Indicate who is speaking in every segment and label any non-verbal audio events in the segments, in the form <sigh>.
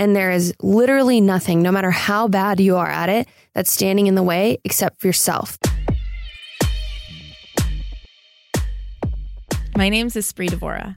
Speaker 1: And there is literally nothing, no matter how bad you are at it, that's standing in the way except for yourself.
Speaker 2: My name's Espree Devora,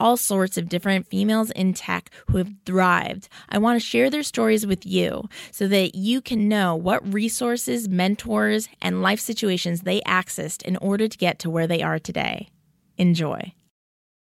Speaker 2: all sorts of different females in tech who have thrived. I want to share their stories with you so that you can know what resources, mentors, and life situations they accessed in order to get to where they are today. Enjoy.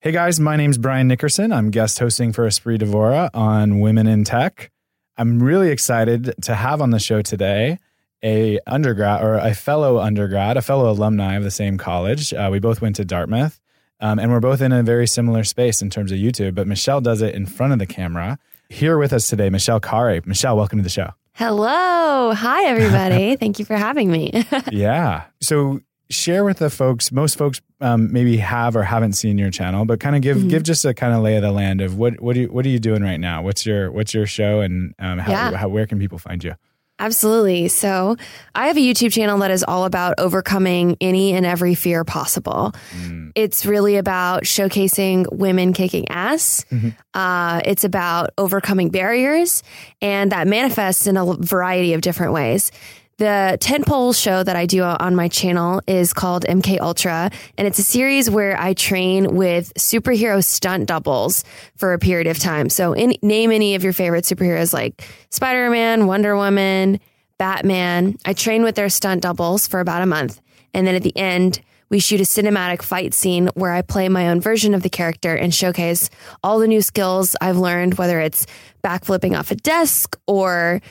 Speaker 3: Hey guys, my name's Brian Nickerson. I'm guest hosting for Espree Devora on Women in Tech. I'm really excited to have on the show today a undergrad or a fellow undergrad, a fellow alumni of the same college. Uh, we both went to Dartmouth, um, and we're both in a very similar space in terms of YouTube. But Michelle does it in front of the camera. Here with us today, Michelle Khare. Michelle, welcome to the show.
Speaker 1: Hello. Hi, everybody. <laughs> Thank you for having me. <laughs>
Speaker 3: yeah. So share with the folks, most folks um, maybe have or haven't seen your channel, but kind of give, mm-hmm. give just a kind of lay of the land of what, what, do you, what are you doing right now? What's your, what's your show and um, how, yeah. how, where can people find you?
Speaker 1: Absolutely. So, I have a YouTube channel that is all about overcoming any and every fear possible. Mm. It's really about showcasing women kicking ass. Mm-hmm. Uh, it's about overcoming barriers, and that manifests in a variety of different ways. The tentpole show that I do on my channel is called MK Ultra, and it's a series where I train with superhero stunt doubles for a period of time. So, in, name any of your favorite superheroes like Spider Man, Wonder Woman, Batman. I train with their stunt doubles for about a month, and then at the end, we shoot a cinematic fight scene where I play my own version of the character and showcase all the new skills I've learned, whether it's backflipping off a desk or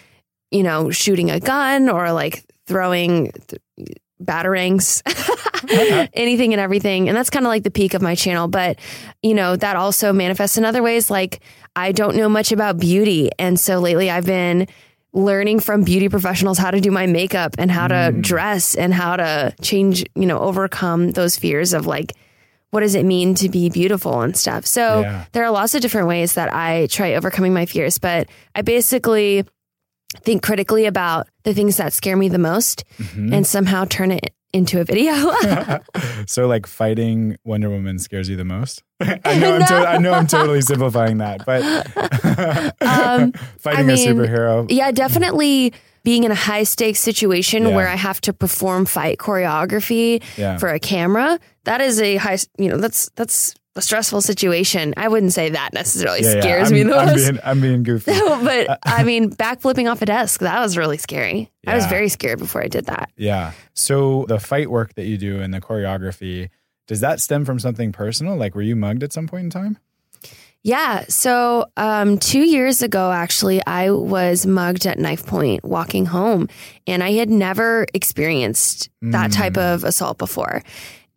Speaker 1: you know, shooting a gun or like throwing th- batarangs, <laughs> anything and everything. And that's kind of like the peak of my channel. But, you know, that also manifests in other ways. Like I don't know much about beauty. And so lately I've been learning from beauty professionals how to do my makeup and how to mm. dress and how to change, you know, overcome those fears of like, what does it mean to be beautiful and stuff? So yeah. there are lots of different ways that I try overcoming my fears, but I basically think critically about the things that scare me the most mm-hmm. and somehow turn it into a video. <laughs> <laughs>
Speaker 3: so, like fighting Wonder Woman scares you the most? <laughs> I know, no. I'm to- I know I'm totally simplifying that, but um, fighting I mean, a superhero.
Speaker 1: Yeah, definitely being in a high stakes situation yeah. where I have to perform fight choreography yeah. for a camera. That is a high, you know, that's that's a stressful situation. I wouldn't say that necessarily yeah, scares yeah. me the
Speaker 3: most. I'm being, I'm being goofy. <laughs>
Speaker 1: but <laughs> I mean, backflipping off a desk, that was really scary. Yeah. I was very scared before I did that.
Speaker 3: Yeah. So the fight work that you do and the choreography, does that stem from something personal? Like, were you mugged at some point in time?
Speaker 1: Yeah. So, um, two years ago, actually, I was mugged at knife point walking home, and I had never experienced that mm. type of assault before.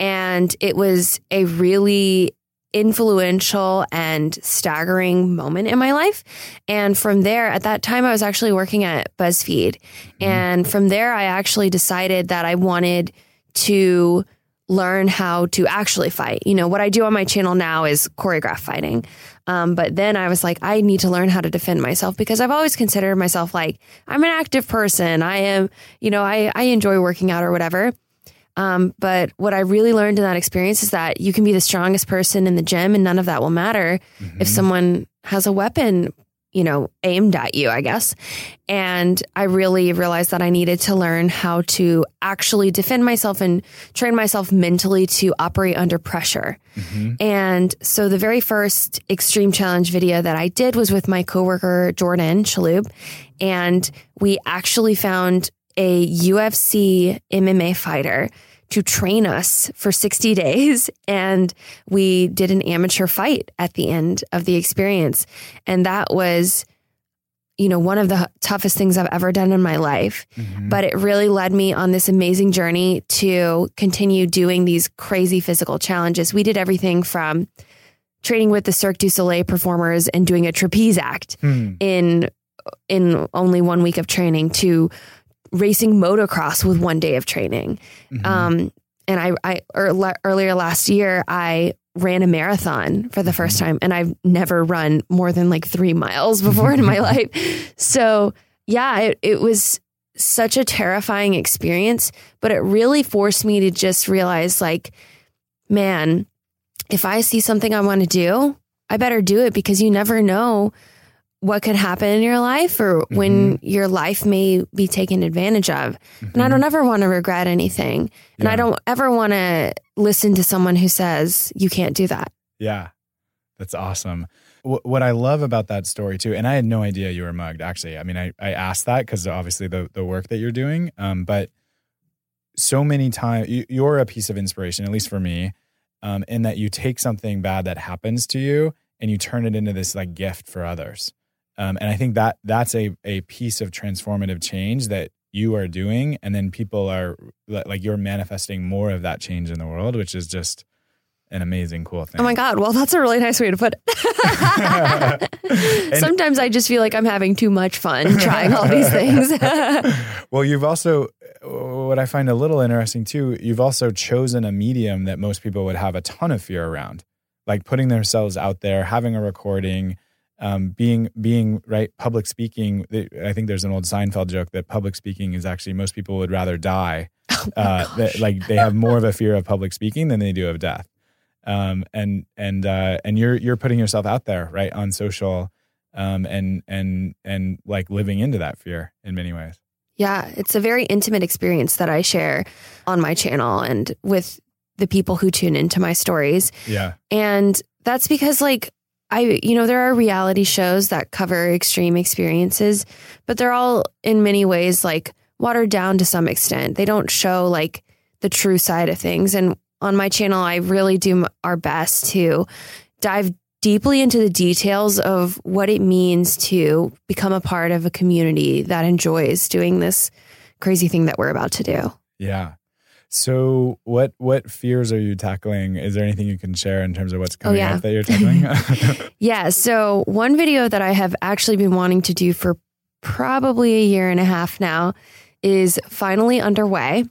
Speaker 1: And it was a really influential and staggering moment in my life. And from there, at that time, I was actually working at BuzzFeed. Mm-hmm. And from there, I actually decided that I wanted to learn how to actually fight. You know, what I do on my channel now is choreograph fighting. Um, but then I was like, I need to learn how to defend myself because I've always considered myself like I'm an active person. I am, you know, I, I enjoy working out or whatever. Um, but what I really learned in that experience is that you can be the strongest person in the gym and none of that will matter mm-hmm. if someone has a weapon, you know, aimed at you, I guess. And I really realized that I needed to learn how to actually defend myself and train myself mentally to operate under pressure. Mm-hmm. And so the very first extreme challenge video that I did was with my coworker, Jordan Chalhoub. And we actually found a UFC MMA fighter to train us for 60 <laughs> days. And we did an amateur fight at the end of the experience. And that was, you know, one of the toughest things I've ever done in my life.
Speaker 3: Mhm.
Speaker 1: But it really led me on this amazing journey to continue doing these crazy physical challenges. We did everything from training with the Cirque du Soleil performers and doing a trapeze act
Speaker 3: Hmm.
Speaker 1: in in only one week of training to racing motocross with one day of training.
Speaker 3: Mhm.
Speaker 1: Um, and I, I earl- earlier last year, I ran a marathon for the first time, and I've never run more than like three miles <laughs> before in my <laughs> life. So yeah, it, it was such a terrifying experience, but it really forced me to just realize, like, man, if I see something I want to do, I better do it because you never know what could happen in your life or when your life may be taken advantage of. And I don't ever want to regret anything. And I don't ever want to listen to someone who says you can't do that.
Speaker 3: Yeah, that's awesome. Wh- What I love about that story too, and I had no idea you were mugged. Actually, I mean, I, I asked that because obviously the the work that you're doing, um, but so many times you're a piece of inspiration, at least for me, um, in that you take something bad that happens to you and you turn it into this like gift for others. Um, and I think that that's a a piece of transformative change that you are doing, and then people are like you're manifesting more of that change in the world, which is just an amazing, cool thing.
Speaker 1: Oh my God. Well, that's a really nice way to put it. <laughs> Sometimes I just feel like I'm having too much fun trying all these things. <laughs>
Speaker 3: well, you've also, what I find a little interesting too, you've also chosen a medium that most people would have a ton of fear around, like putting themselves out there, having a recording, um, being, being right, public speaking. I think there's an old Seinfeld joke that public speaking is actually most people would rather die. <laughs> uh, that, like they have more of a fear of public speaking than they do of death. Um, and and uh, and you're you're putting yourself out there right on social, um, and and and like living into that fear in many ways.
Speaker 1: Yeah, it's a very intimate experience that I share on my channel and with the people who tune into my stories.
Speaker 3: Yeah.
Speaker 1: And that's because, like, I, you know, there are reality shows that cover extreme experiences, but they're all in many ways like watered down to some extent. They don't show like the true side of things. And on my channel, I really do our best to dive deeply into the details of what it means to become a part of a community that enjoys doing this crazy thing that we're about to do.
Speaker 3: Yeah. So what what fears are you tackling? Is there anything you can share in terms of what's oh, coming
Speaker 1: yeah.
Speaker 3: up that you're tackling? <laughs> <laughs>
Speaker 1: Yeah. So, one video that I have actually been wanting to do for probably a year and a half now is finally underway.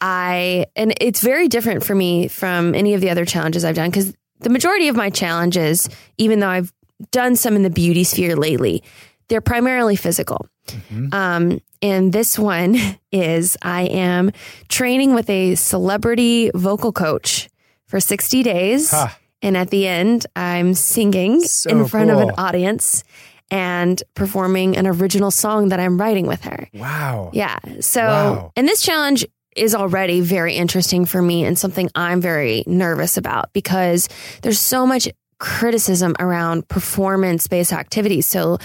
Speaker 1: I, and it's very different for me from any of the other challenges I've done because the majority of my challenges, even though I've done some in the beauty sphere lately, they're primarily physical.
Speaker 3: Mhm.
Speaker 1: Um, and this one <laughs> is I am training with a celebrity vocal coach for 60 days.
Speaker 3: Ha.
Speaker 1: And at the end, I'm singing
Speaker 3: So
Speaker 1: in front of an audience and performing an original song that I'm writing with her.
Speaker 3: Wow.
Speaker 1: Yeah. So,
Speaker 3: Wow.
Speaker 1: and this challenge is already very interesting for me and something I'm very nervous about because there's so much criticism around performance based activities. So,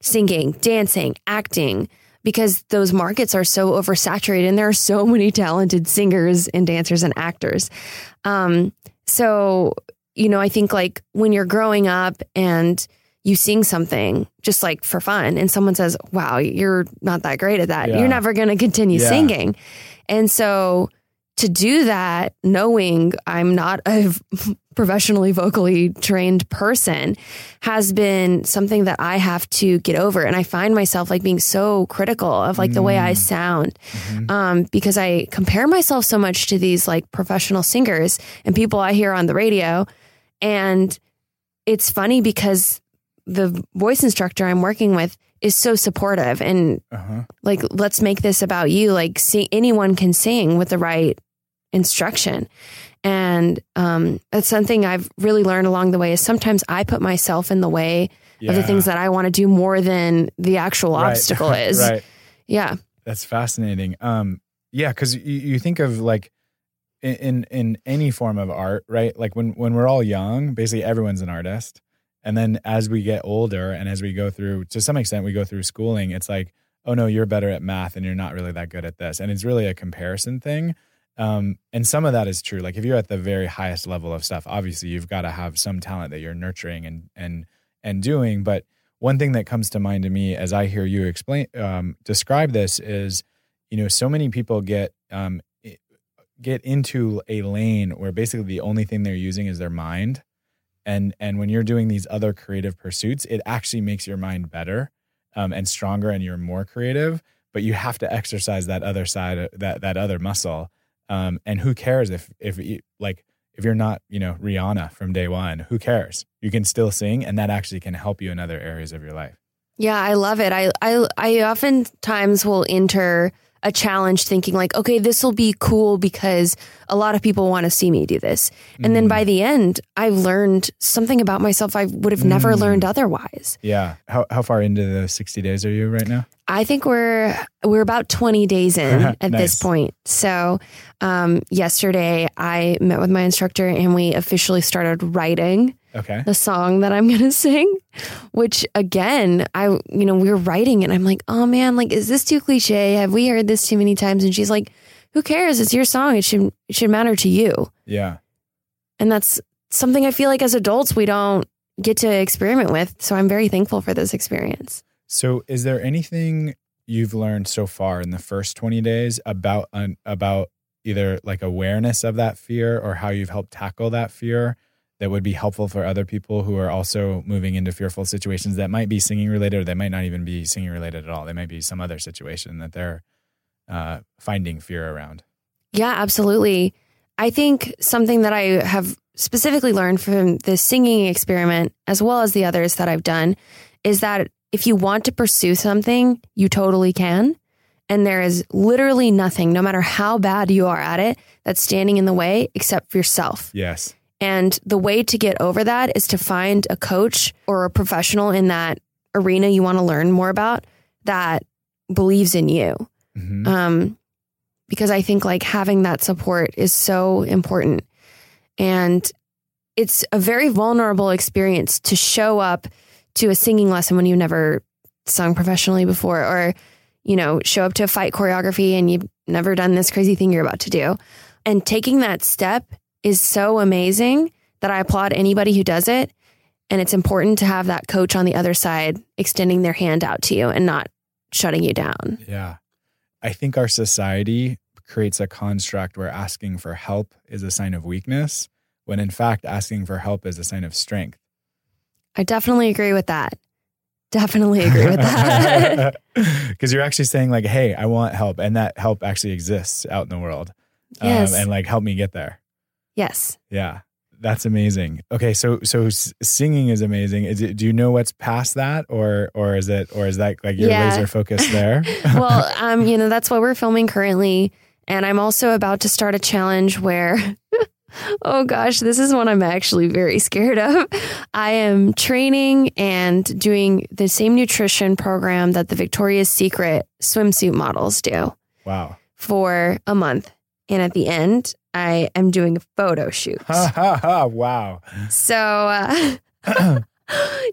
Speaker 1: singing, dancing, acting, because those markets are so oversaturated and there are so <laughs> many talented singers and dancers and actors. Um, so, you know, I think like when you're growing up and you sing something just like for fun and someone says, wow, you're not that great at that,
Speaker 3: Yeah.
Speaker 1: you're never going to continue
Speaker 3: Yeah.
Speaker 1: singing. And so to do that, knowing I'm not a <laughs> professionally vocally trained person has been something that I have to get over. And I find myself like being so critical of like the way I sound um, because I compare myself so much to these like professional singers and people I hear on the radio. And it's funny because the voice instructor I'm working with is so supportive and
Speaker 3: Uh-huh.
Speaker 1: like let's make this about you like see anyone can sing with the right instruction and um, that's something i've really learned along the way is sometimes i put myself in the way of the things that i want to do more than the actual
Speaker 3: Right. <laughs>
Speaker 1: obstacle is
Speaker 3: right.
Speaker 1: yeah
Speaker 3: That's fascinating. Um, yeah, because you, you think of like in, in in any form of art, right? Like when when we're all young, basically everyone's an artist, and then as we get older and as we go through, to some extent, we go through schooling. It's like, oh no, you're better at math, and you're not really that good at this, and it's really a comparison thing. Um, and some of that is true. Like if you're at the very highest level of stuff, obviously you've got to have some talent that you're nurturing and and and doing. But one thing that comes to mind to me as I hear you explain um, describe this is, you know, so many people get um, get into a lane where basically the only thing they're using is their mind, and and when you're doing these other creative pursuits, it actually makes your mind better um, and stronger, and you're more creative. But you have to exercise that other side, that that other muscle. Um, and who cares if if like if you're not, you know, Rihanna from day one, who cares? You can still sing, and that actually can help you in other areas of your life.
Speaker 1: Yeah, I love it. I I I oftentimes will enter a challenge thinking like, okay, this will be cool because a lot of people want to see me do this. And mm. then by the end, I've learned something about myself I would have never mm. learned otherwise.
Speaker 3: Yeah. How how far into the 60 days are you right now?
Speaker 1: I think we're we're about 20 days in at nice. this point. So, um, yesterday I met with my instructor and we officially started writing
Speaker 3: okay.
Speaker 1: the song that I'm going <laughs> to sing, which again, I, you know, we were writing and I'm like, oh man, like, is this too cliche? Have we heard this too many times? And she's like, who cares? It's your song. It should, it should matter to you.
Speaker 3: Yeah.
Speaker 1: And that's something I feel like as adults, we don't get to experiment with. So I'm very thankful for this experience.
Speaker 3: So is there anything you've learned so far in the first 20 days about, an, about either like awareness of that fear or how you've helped tackle that fear that would be helpful for other people who are also moving into fearful situations that might be singing related or they might not even be singing related at all. They might be some other situation that they're uh, finding fear around.
Speaker 1: Yeah, absolutely. I think something that I have specifically learned from the singing experiment, as well as the others that I've done, is that if you want to pursue something, you totally can. And there is literally nothing, no matter how bad you are at it, that's standing in the way except for yourself.
Speaker 3: Yes.
Speaker 1: And the way to get over that is to find a coach or a professional in that arena you want to learn more about that believes in you. Mm-hmm. Um, because I think like having that support is so important. And it's a very vulnerable experience to show up to a singing lesson when you've never sung professionally before, or, you know, show up to a fight choreography and you've never done this crazy thing you're about to do. And taking that step is so amazing that I applaud anybody who does it. And it's important to have that coach on the other side extending their hand out to you and not shutting you down.
Speaker 3: Yeah. I think our society creates a construct where asking for help is a sign of weakness, when in fact, asking for help is a sign of strength.
Speaker 1: I definitely agree with that. Definitely agree with that. <laughs>
Speaker 3: Because you're actually saying, like, hey, I want help. And that help actually exists out in the world.
Speaker 1: Yes.
Speaker 3: Um, and like, help me get there.
Speaker 1: Yes.
Speaker 3: Yeah. That's amazing. Okay, so so singing is amazing. Is it, do you know what's past that, or or is it or is that like your yeah. laser focus there? <laughs>
Speaker 1: well, um, you know that's what we're filming currently, and I'm also about to start a challenge where <laughs> oh gosh, this is one I'm actually very scared of. I am training and doing the same nutrition program that the Victoria's Secret swimsuit models do.
Speaker 3: Wow.
Speaker 1: For a month. And at the end, I am doing a photo shoot.
Speaker 3: wow.
Speaker 1: So, uh, <laughs>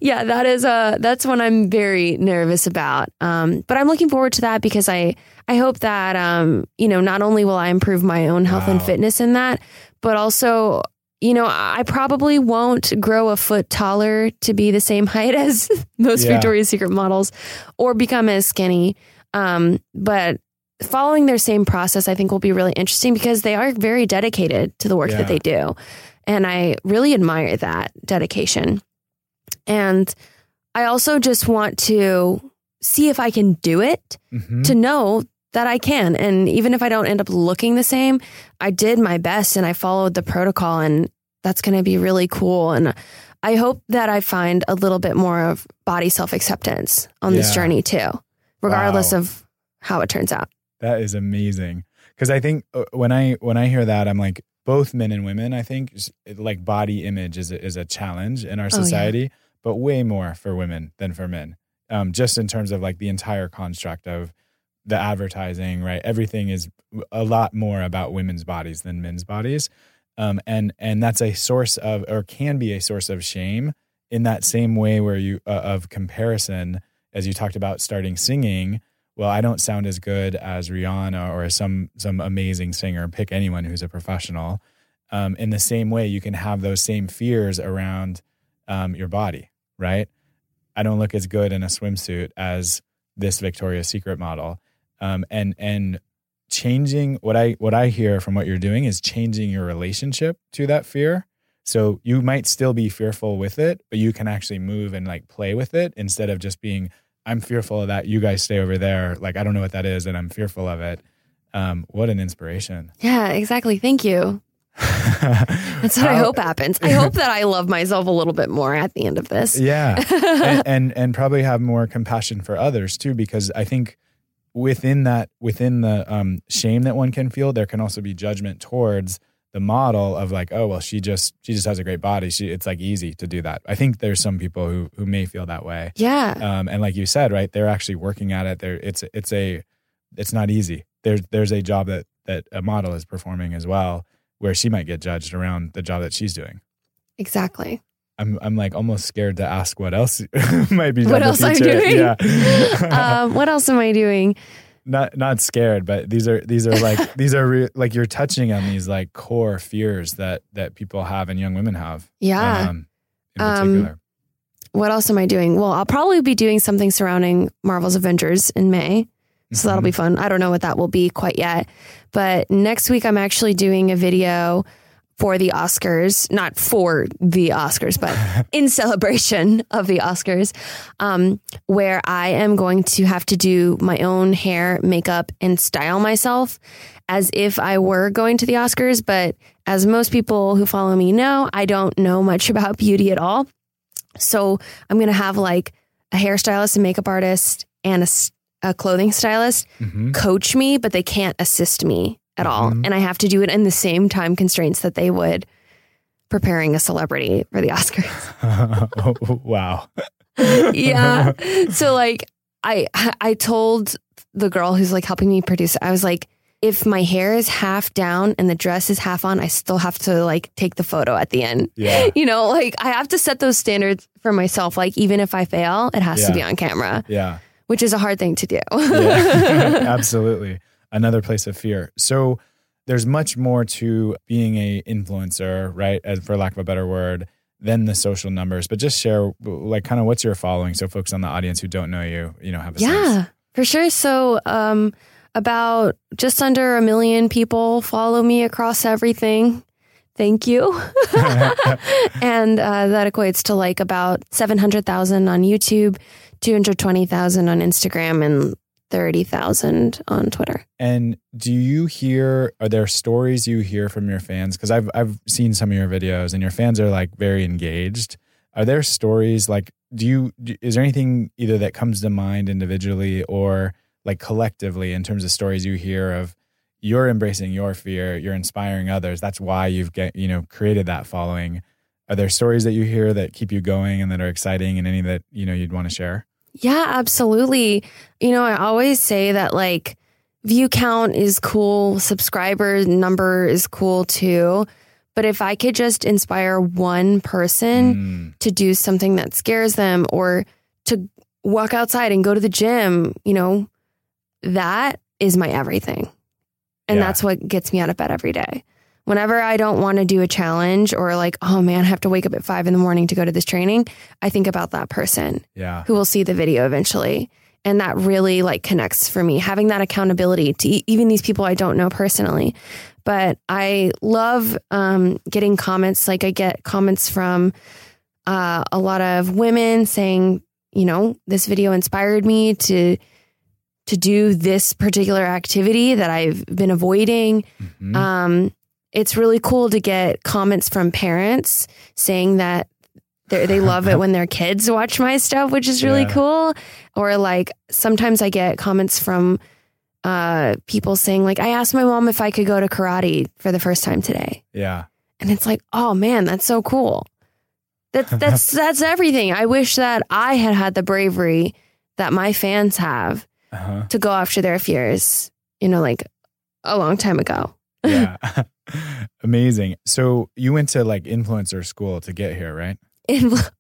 Speaker 1: yeah, that is uh that's one I'm very nervous about. Um, but I'm looking forward to that because I I hope that um, you know, not only will I improve my own health wow. and fitness in that, but also you know, I probably won't grow a foot taller to be the same <laughs> height as <laughs> most yeah. Victoria's Secret models or become as skinny. Um, but following their same process, I think will be really interesting because they are very dedicated to the work yeah. that they do. And I really admire that dedication. And I also just want to see if I can do it mm-hmm. to know that I can. And even if I don't end up looking the same, I did my best and I followed the protocol and that's going to be really cool. And I hope that I find a little bit more of body self acceptance on yeah. this journey too, regardless wow. of how it turns out.
Speaker 3: That is amazing. Because I think uh, when I when I hear that, I'm like, both men and women. I think like body image is a, is a challenge in our society, oh, yeah. but way more for women than for men. Um, just in terms of like the entire construct of the advertising, right? Everything is a lot more about women's bodies than men's bodies, um, and and that's a source of or can be a source of shame in that same way where you uh, of comparison as you talked about starting singing well, I don't sound as good as Rihanna or some some amazing singer. Pick anyone who's a professional. Um, in the same way, you can have those same fears around um, your body, right? I don't look as good in a swimsuit as this Victoria's Secret model, um, and and changing what I what I hear from what you're doing is changing your relationship to that fear. So you might still be fearful with it, but you can actually move and like play with it instead of just being I'm fearful of that. You guys stay over there. Like, I don't know what that is, and I'm fearful of it. Um, what an inspiration.
Speaker 1: Yeah, exactly. Thank you. <laughs> That's what How, I hope happens. I hope that I love myself a little bit more at the end of this.
Speaker 3: Yeah. <laughs> and, and, and probably have more compassion for others too, because I think within that, within the um, shame that one can feel, there can also be judgment towards the model of like, oh well, she just she just has a great body. She it's like easy to do that. I think there's some people who who may feel that way.
Speaker 1: Yeah.
Speaker 3: Um, and like you said, right, they're actually working at it. There, it's it's a it's not easy. There's there's a job that that a model is performing as well, where she might get judged around the job that she's doing.
Speaker 1: Exactly.
Speaker 3: I'm I'm like almost scared to ask what else <laughs> might be.
Speaker 1: What else I'm doing? Yeah. <laughs> um, what else am I doing?
Speaker 3: Not not scared, but these are these are like <laughs> these are re- like you're touching on these like core fears that that people have and young women have.
Speaker 1: Yeah. Um, in particular. Um, what else am I doing? Well, I'll probably be doing something surrounding Marvel's Avengers in May. So mm-hmm. that'll be fun. I don't know what that will be quite yet. But next week, I'm actually doing a video for the Oscars, not for the Oscars, but <laughs> in celebration of the Oscars, um, where I am going to have to do my own hair, makeup, and style myself as if I were going to the Oscars. But as most people who follow me know, I don't know much <laughs> about beauty at all. So I'm going to have like a hairstylist and makeup artist and a, a clothing stylist mm-hmm. coach me, but they can't assist me at all. Mm-hmm. And I have to do it in the same time constraints that they would preparing a celebrity for the Oscars. <laughs> <laughs>
Speaker 3: wow.
Speaker 1: yeah. <laughs> So like I I told the girl who's like helping me produce I was like if my hair is half down and the dress is half on, I still have to like take the photo at the end.
Speaker 3: Yeah.
Speaker 1: You know, like I have to set those standards for myself. Like even if I fail, it has yeah. to be on camera.
Speaker 3: Yeah.
Speaker 1: Which is a hard thing to do.
Speaker 3: yeah. Absolutely another place of fear. So there's much more to being a influencer, right? As for lack of a better word, than the social numbers. But just share like kind of what's your following so folks on the audience who don't know you, you know, have a
Speaker 1: Yeah,
Speaker 3: sense.
Speaker 1: for sure. So um about just under a million people follow me across everything. Thank you. <laughs> <laughs> and uh, that equates to like about 700,000 on YouTube, 220,000 on Instagram, and 30,000 on Twitter.
Speaker 3: And do you hear are there stories you hear from your fans cuz I've I've seen some of your videos and your fans are like very engaged. Are there stories like do you is there anything either that comes to mind individually or like collectively in terms of stories you hear of you're embracing your fear, you're inspiring others. That's why you've get, you know, created that following. Are there stories that you hear that keep you going and that are exciting and any that, you know, you'd want to share?
Speaker 1: Yeah, absolutely. You know, I always say that like view count is cool, subscriber number is cool too. But if I could just inspire one person mm. to do something that scares them or to walk outside and go to the gym, you know, that is my everything. And yeah. that's what gets me out of bed every day whenever I don't want to do a challenge or like, oh man, I have to wake up at five in the morning to go to this training, I think about that person
Speaker 3: yeah.
Speaker 1: who will see the video eventually. And that really like connects for me, having that accountability to even these people I don't know personally. But I love um, getting comments. Like I get comments from uh, a lot of women saying, you know, this video inspired me to to do this particular activity that I've been avoiding. Mm-hmm. Um, it's really cool to get comments from parents saying that they love it when their kids watch my stuff, which is really yeah. cool. Or like sometimes I get comments from uh, people saying like, I asked my mom if I could go to karate for the first time today.
Speaker 3: Yeah.
Speaker 1: And it's like, oh man, that's so cool. That's <laughs> that's that's everything. I wish that I had had the bravery that my fans have uh-huh. to go after their fears. You know, like a long time ago.
Speaker 3: Yeah. <laughs> Amazing. So you went to like influencer school to get here, right?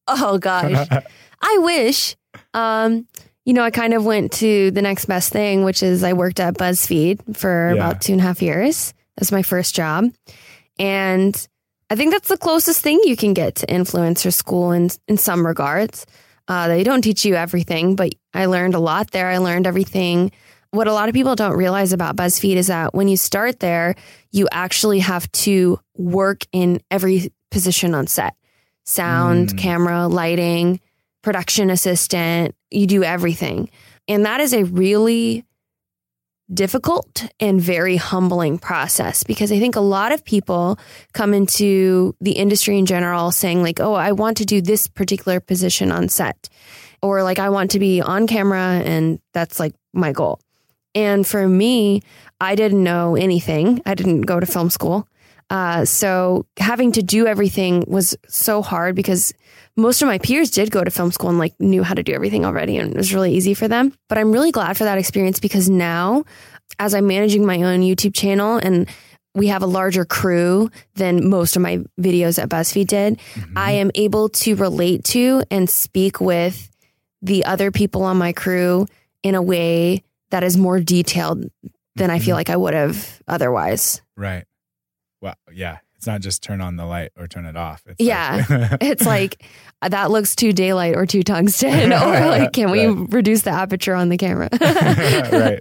Speaker 1: oh gosh. <laughs> I wish. Um, you know, I kind of went to the next best thing, which is I worked at BuzzFeed for
Speaker 3: Yeah.
Speaker 1: about two and a half years. That's my first job. And I think that's the closest thing you can get to influencer school in, in some regards. Uh, they don't teach you everything, but I learned a lot there. I learned everything. What a lot of people don't realize about BuzzFeed is that when you start there, you actually have to work in every position on set sound,
Speaker 3: Mm.
Speaker 1: camera, lighting, production assistant. You do everything. And that is a really difficult and very humbling process because I think a lot of people come into the industry in general saying, like, oh, I want to do this particular position on set, or like, I want to be on camera and that's like my goal. And for me, I didn't know anything, I didn't go to film school. Uh, so having to do everything was so hard because most of my peers did go to film school and like knew how to do everything already and it was really easy for them. But I'm really glad for that experience because now as I'm managing my own YouTube channel and we have a larger crew than most of my videos at BuzzFeed did, I am able to relate to and speak with the other people on my crew in a way that is more detailed than I feel like I would have otherwise.
Speaker 3: Right. Well, yeah. It's not just turn on the light or turn it off. It's
Speaker 1: Yeah.
Speaker 3: like-
Speaker 1: It's like <laughs> that looks too daylight or too tungsten, <laughs> or <laughs> like, can we
Speaker 3: Right.
Speaker 1: reduce the aperture on the camera?
Speaker 3: right.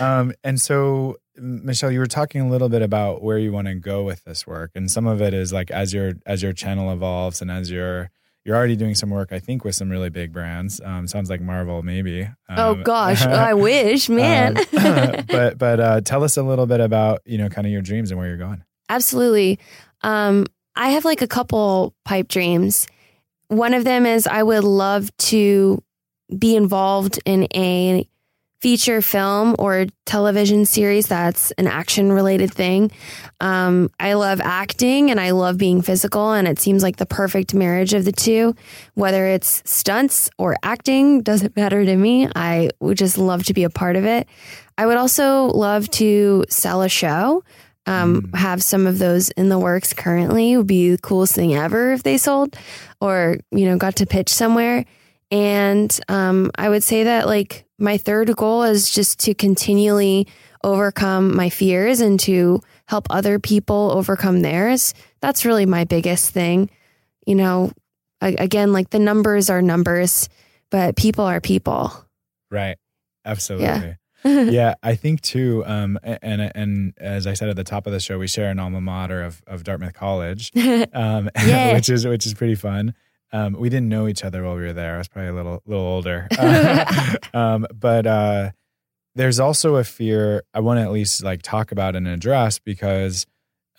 Speaker 3: Um, and so, Michelle, you were talking a little bit about where you want to go with this work, and some of it is like as your as your channel evolves and as you're you're already doing some work, I think, with some really big brands. Um, sounds like Marvel, maybe.
Speaker 1: oh
Speaker 3: Um,
Speaker 1: gosh, <laughs> I wish, man.
Speaker 3: um, <laughs> but <laughs> but uh, tell us a little bit about you know kind of your dreams and where you're going.
Speaker 1: Absolutely. Um, I have like a couple pipe dreams. One of them is I would love to be involved in a feature film or television series that's an action related thing. Um, I love acting and I love being physical, and it seems like the perfect marriage of the two. Whether it's stunts or acting, <laughs> doesn't matter to me. I would just love to be a part of it. I would also love to sell a show um, have some of those in the works currently. It would be the coolest thing ever if they sold or, you know, got to pitch somewhere. And um, I would say that like my third goal is just to continually overcome my fears and to help other people overcome theirs. That's really my biggest thing. You know, again, like the numbers are numbers, but people are people.
Speaker 3: Right. Absolutely. yeah, <laughs> I think too. Um, and and as I said at the top of the show, we share an alma mater of of Dartmouth College, <laughs> um, <laughs> which is which is pretty fun. Um, we didn't know each other while we were there. I was probably a little little older, <laughs> <laughs> um, but uh, there's also a fear I want to at least like talk about and address because.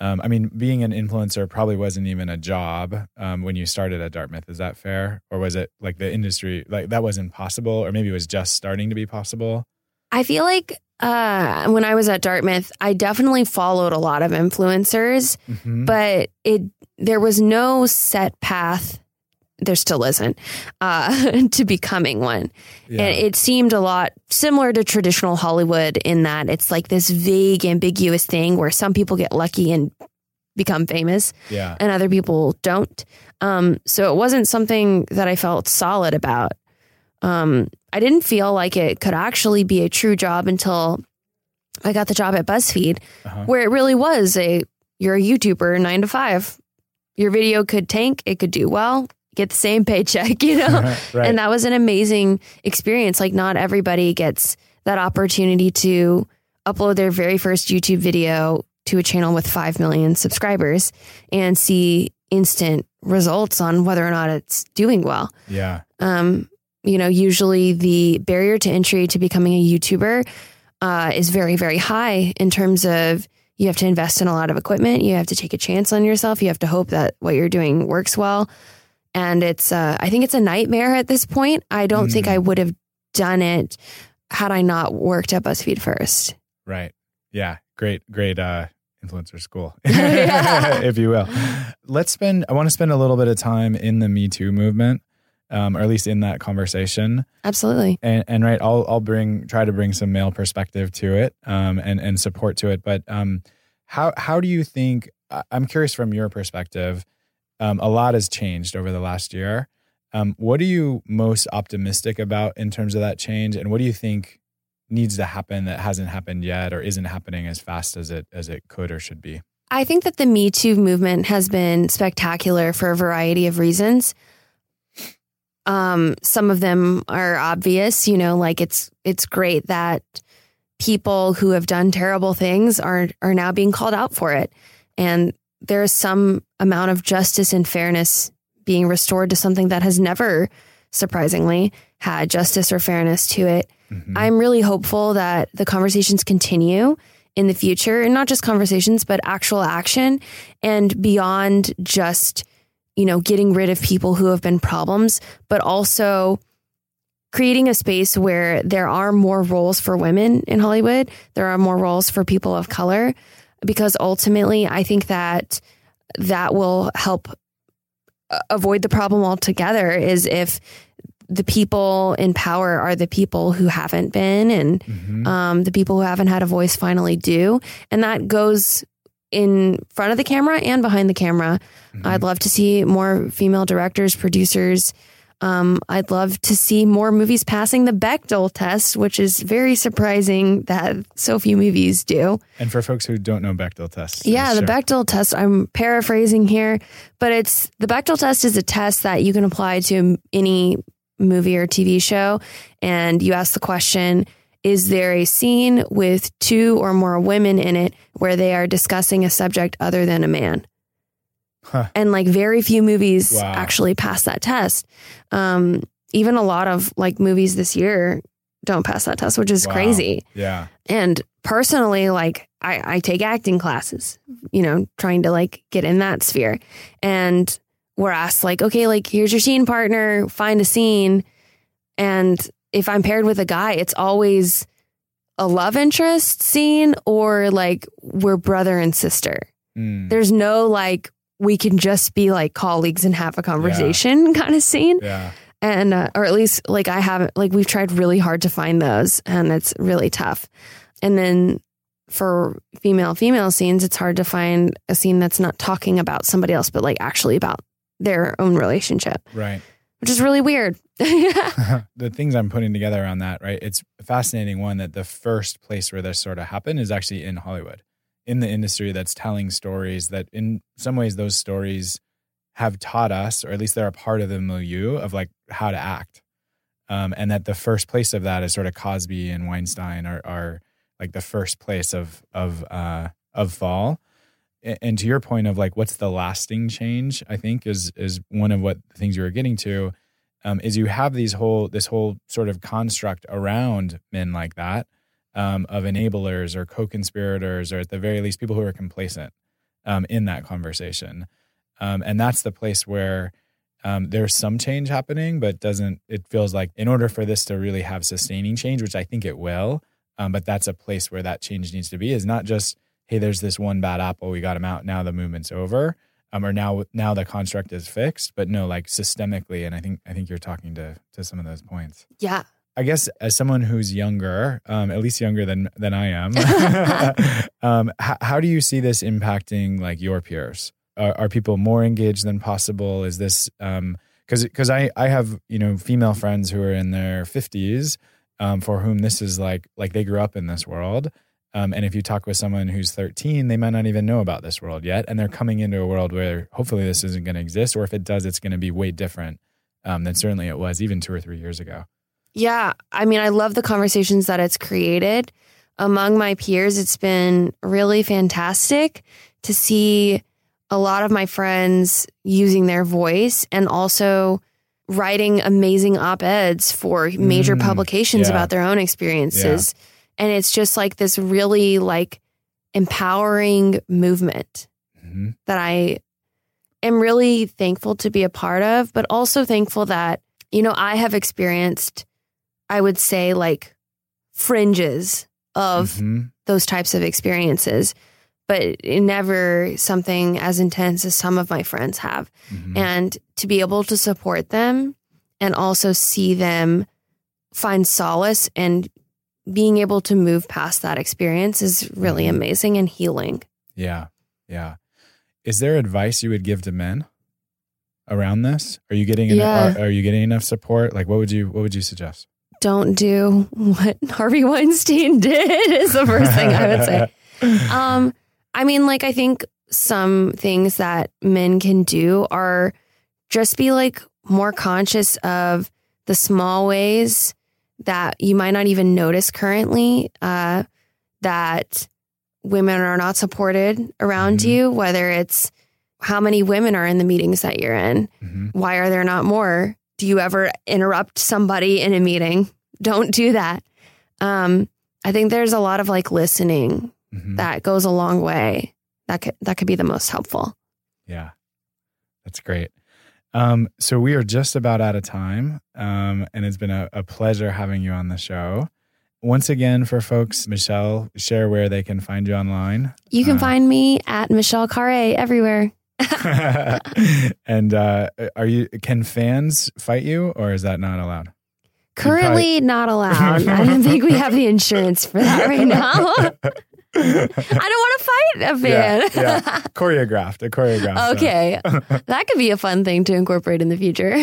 Speaker 3: Um, I mean, being an influencer probably wasn't even a job um, when you started at Dartmouth. Is that fair, or was it like the industry like that wasn't possible, or maybe it was just starting to be possible?
Speaker 1: I feel like uh, when I was at Dartmouth, I definitely followed a lot of influencers,
Speaker 3: Mhm.
Speaker 1: but it there was no set path. There still isn't uh, <laughs> to becoming one,
Speaker 3: Yeah.
Speaker 1: and it seemed a lot similar to traditional Hollywood in that it's like this vague, ambiguous thing where some people get lucky and become famous,
Speaker 3: yeah.
Speaker 1: and other people don't. Um, so it wasn't something that I felt solid about. Um, I didn't feel like it could actually be a true job until I got the job at BuzzFeed,
Speaker 3: Uh-huh.
Speaker 1: where it really was a you're a YouTuber nine to five. Your video could tank, it could do well, get the same paycheck, <laughs> you know?
Speaker 3: right.
Speaker 1: And that was an amazing experience. Like, not everybody gets that opportunity to upload their very first YouTube video to a channel with 5 million subscribers and see instant results on whether or not it's doing well.
Speaker 3: yeah.
Speaker 1: Um, you know, usually the barrier to entry to becoming a YouTuber uh, is very, very high in terms of you have to invest in a lot of equipment. You have to take a chance on yourself. You have to hope that what you're doing works well. And it's, uh, I think it's a nightmare at this point. I don't think
Speaker 3: Mm.
Speaker 1: I would have done it had I not worked at BuzzFeed first.
Speaker 3: Right. Yeah. Great, great uh influencer school. <laughs> <laughs> If you will. Let's spend I want to spend a little bit of time in the Me Too movement. Um, or at least in that conversation.
Speaker 1: Absolutely.
Speaker 3: And and right, I'll I'll bring try to bring some male perspective to it, um, and and support to it. But um how how do you think I'm curious from your perspective, um, a lot has changed over the last year. Um, what are you most optimistic about in terms of that change, and what do you think needs to happen that hasn't happened yet or isn't happening as fast as it as it could or should be?
Speaker 1: I think that the Me Too movement has been spectacular for a variety of reasons. Um, some of them are obvious, you know, like it's it's great that people who have done terrible things are are now being called out for it. And there is some amount of justice and fairness being restored to something that has never, surprisingly, had justice or fairness to it. Mm-hmm. I'm really hopeful that the conversations continue in the future, and not just conversations, but actual action and beyond just, you know, getting rid of people who have been problems, but also creating a space where there are more roles for women in Hollywood, there are more roles for people of color, because ultimately I think that that will help uh, avoid the problem altogether is if the people in power are the people who haven't been and mm-hmm. um, the people who haven't had a voice finally do. And that goes in front of the camera and behind the camera. Mm-hmm. I'd love to see more female directors, producers, um, I'd love to see more movies passing the Bechdel test, which is very surprising that so few movies do.
Speaker 3: And for folks who don't know Bechdel test,
Speaker 1: yeah, the Bechdel test. I'm paraphrasing here, but it's the Bechdel test is a test that you can apply to any movie or TV show, and you ask the question. Is there a scene with two or more women in it where they are discussing a subject other than a man? Huh. And like very few movies wow. actually pass that test. Um, even a lot of like movies this year don't pass that test, which is wow. crazy.
Speaker 3: Yeah.
Speaker 1: And personally, like I, I take acting classes, you know, trying to like get in that sphere. And we're asked like, okay, like here's your scene partner, find a scene. And if I'm paired with a guy, it's always a love interest scene or like we're brother and sister. Mm. There's no like we can just be like colleagues and have a conversation <laughs> yeah. kind of scene.
Speaker 3: Yeah.
Speaker 1: And, uh, or at least like I haven't, like we've tried really hard to find those and it's really tough. And then for female female scenes, it's hard to find a scene that's not talking about somebody else, but like actually about their own relationship.
Speaker 3: Right.
Speaker 1: Which is really weird. <laughs> <laughs>
Speaker 3: the things I'm putting together on that, right? It's fascinating one that the first place where this sort of happened is actually in Hollywood in the industry that's telling stories that in some ways those stories have taught us or at least they're a part of the milieu of like how to act. Um, and that the first place of that is sort of cosby and weinstein are, are like the first place of of uh, of fall. And to your point of like what's the lasting change i think is is one of what things you were getting to um, is you have these whole this whole sort of construct around men like that um, of enablers or co-conspirators or at the very least people who are complacent um, in that conversation. Um, and that's the place where um, there's some change happening but doesn't it feels like in order for this to really have sustaining change which i think it will um, but that's a place where that change needs to be is not just hey there's this one bad apple we got him out now the movement's over um, or now now the construct is fixed but no like systemically and i think i think you're talking to to some of those points.
Speaker 1: Yeah
Speaker 3: I guess as someone who's younger, um, at least younger than than I am, <laughs> <laughs> um, how, how, do you see this impacting like your peers? Are, are people more engaged than possible? Is this because um, because I I have you know female friends who are in their fifties um, for whom this is like like they grew up in this world. Um, and if you talk with someone who's 13, they might not even know about this world yet. And they're coming into a world where hopefully this isn't going to exist. Or if it does, it's going to be way different um, than certainly it was even two or three years ago.
Speaker 1: Yeah. I mean, I love the conversations that it's created among my peers. It's been really fantastic to see a lot of my friends using their voice and also writing amazing op eds for major mm, publications yeah. about their own experiences. Yeah. And it's just like this really like empowering movement mm-hmm. that I am really thankful to be a part of, but also thankful that, you know, I have experienced I would say like fringes of mm-hmm. those types of experiences, but never something as intense as some of my friends have. Mm-hmm. And to be able to support them and also see them find solace and being able to move past that experience is really mm-hmm. amazing and healing.
Speaker 3: Yeah. Yeah. Is there advice you would give to men? around this? Are you getting
Speaker 1: Yeah.
Speaker 3: enough, are, are you getting enough support? Like what would you what would you suggest?
Speaker 1: Don't do what <laughs> Harvey Weinstein <laughs> did is the first thing I would say. <laughs> Um, I mean, like I think some things that men can do are just be like more conscious of the small ways that you might not even notice currently uh, that women are not supported around
Speaker 3: Mhm.
Speaker 1: you, whether it's how many women are in the meetings that you're in.
Speaker 3: Mhm.
Speaker 1: Why are there not more? Do you ever interrupt somebody in a meeting? Don't do that. Um, I think there's a lot of like listening
Speaker 3: Mhm.
Speaker 1: that goes a long way. That could that could be the most helpful.
Speaker 3: Yeah, that's great. Um, so we are just about out of time, um, and it's been a, a pleasure having you on the show. Once again, for folks, Michelle, share where they can find you online.
Speaker 1: You can
Speaker 3: Uh.
Speaker 1: find me at Michelle Carre everywhere. <laughs>
Speaker 3: and uh, are you? Can fans fight you, or is that not allowed?
Speaker 1: Currently not allowed. I don't think we have the insurance for that right now. <laughs> I don't want to fight a fan.
Speaker 3: Yeah, yeah. choreographed, a choreographed. uh,
Speaker 1: okay. <laughs> that could be a fun thing to incorporate in the future.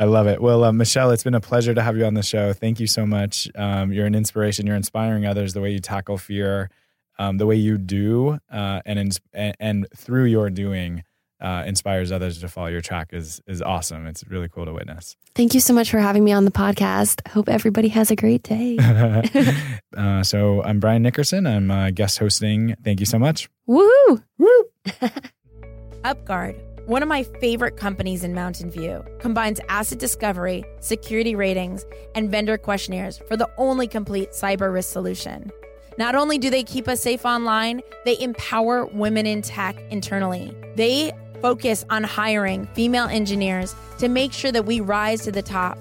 Speaker 3: I love it. Well, uh, Michelle, it's been a pleasure to have you on the show. Thank you so much. Um, you're an inspiration. You're inspiring others the way you tackle fear, um, the way you do, uh, and, ins- and and through your doing, uh, inspires others to follow your track. is is awesome. It's really cool to witness.
Speaker 1: Thank you so much for having me on the podcast. Hope everybody has a great day. <laughs>
Speaker 3: uh, so I'm Brian Nickerson. I'm uh, guest hosting. Thank you so much.
Speaker 1: Woo! <laughs>
Speaker 2: UpGuard, one of my favorite companies in Mountain View, combines asset discovery, security ratings, and vendor questionnaires for the only complete cyber risk solution. Not only do they keep us safe online, they empower women in tech internally. They focus on hiring female engineers to make sure that we rise to the top.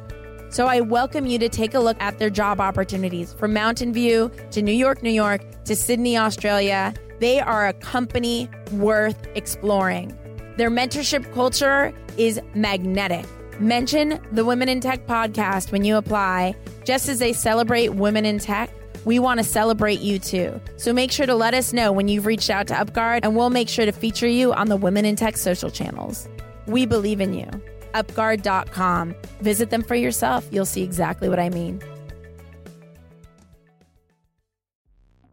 Speaker 2: So I welcome you to take a look at their job opportunities from Mountain View to New York, New York to Sydney, Australia. They are a company worth exploring. Their mentorship culture is magnetic. Mention the Women in Tech podcast when you apply. Just as they celebrate women in tech, we want to celebrate you too. So make sure to let us know when you've reached out to UpGuard, and we'll make sure to feature you on the Women in Tech social channels. We believe in you. UpGuard.com. Visit them for yourself. You'll see exactly what I mean.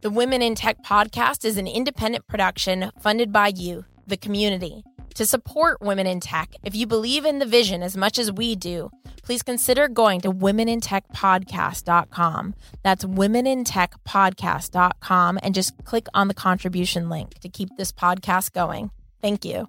Speaker 2: The Women in Tech podcast is an independent production funded by you, the community. To support women in tech, if you believe in the vision as much as we do, please consider going to womenintechpodcast.com. That's womenintechpodcast.com and just click on the contribution link to keep this podcast going. Thank you.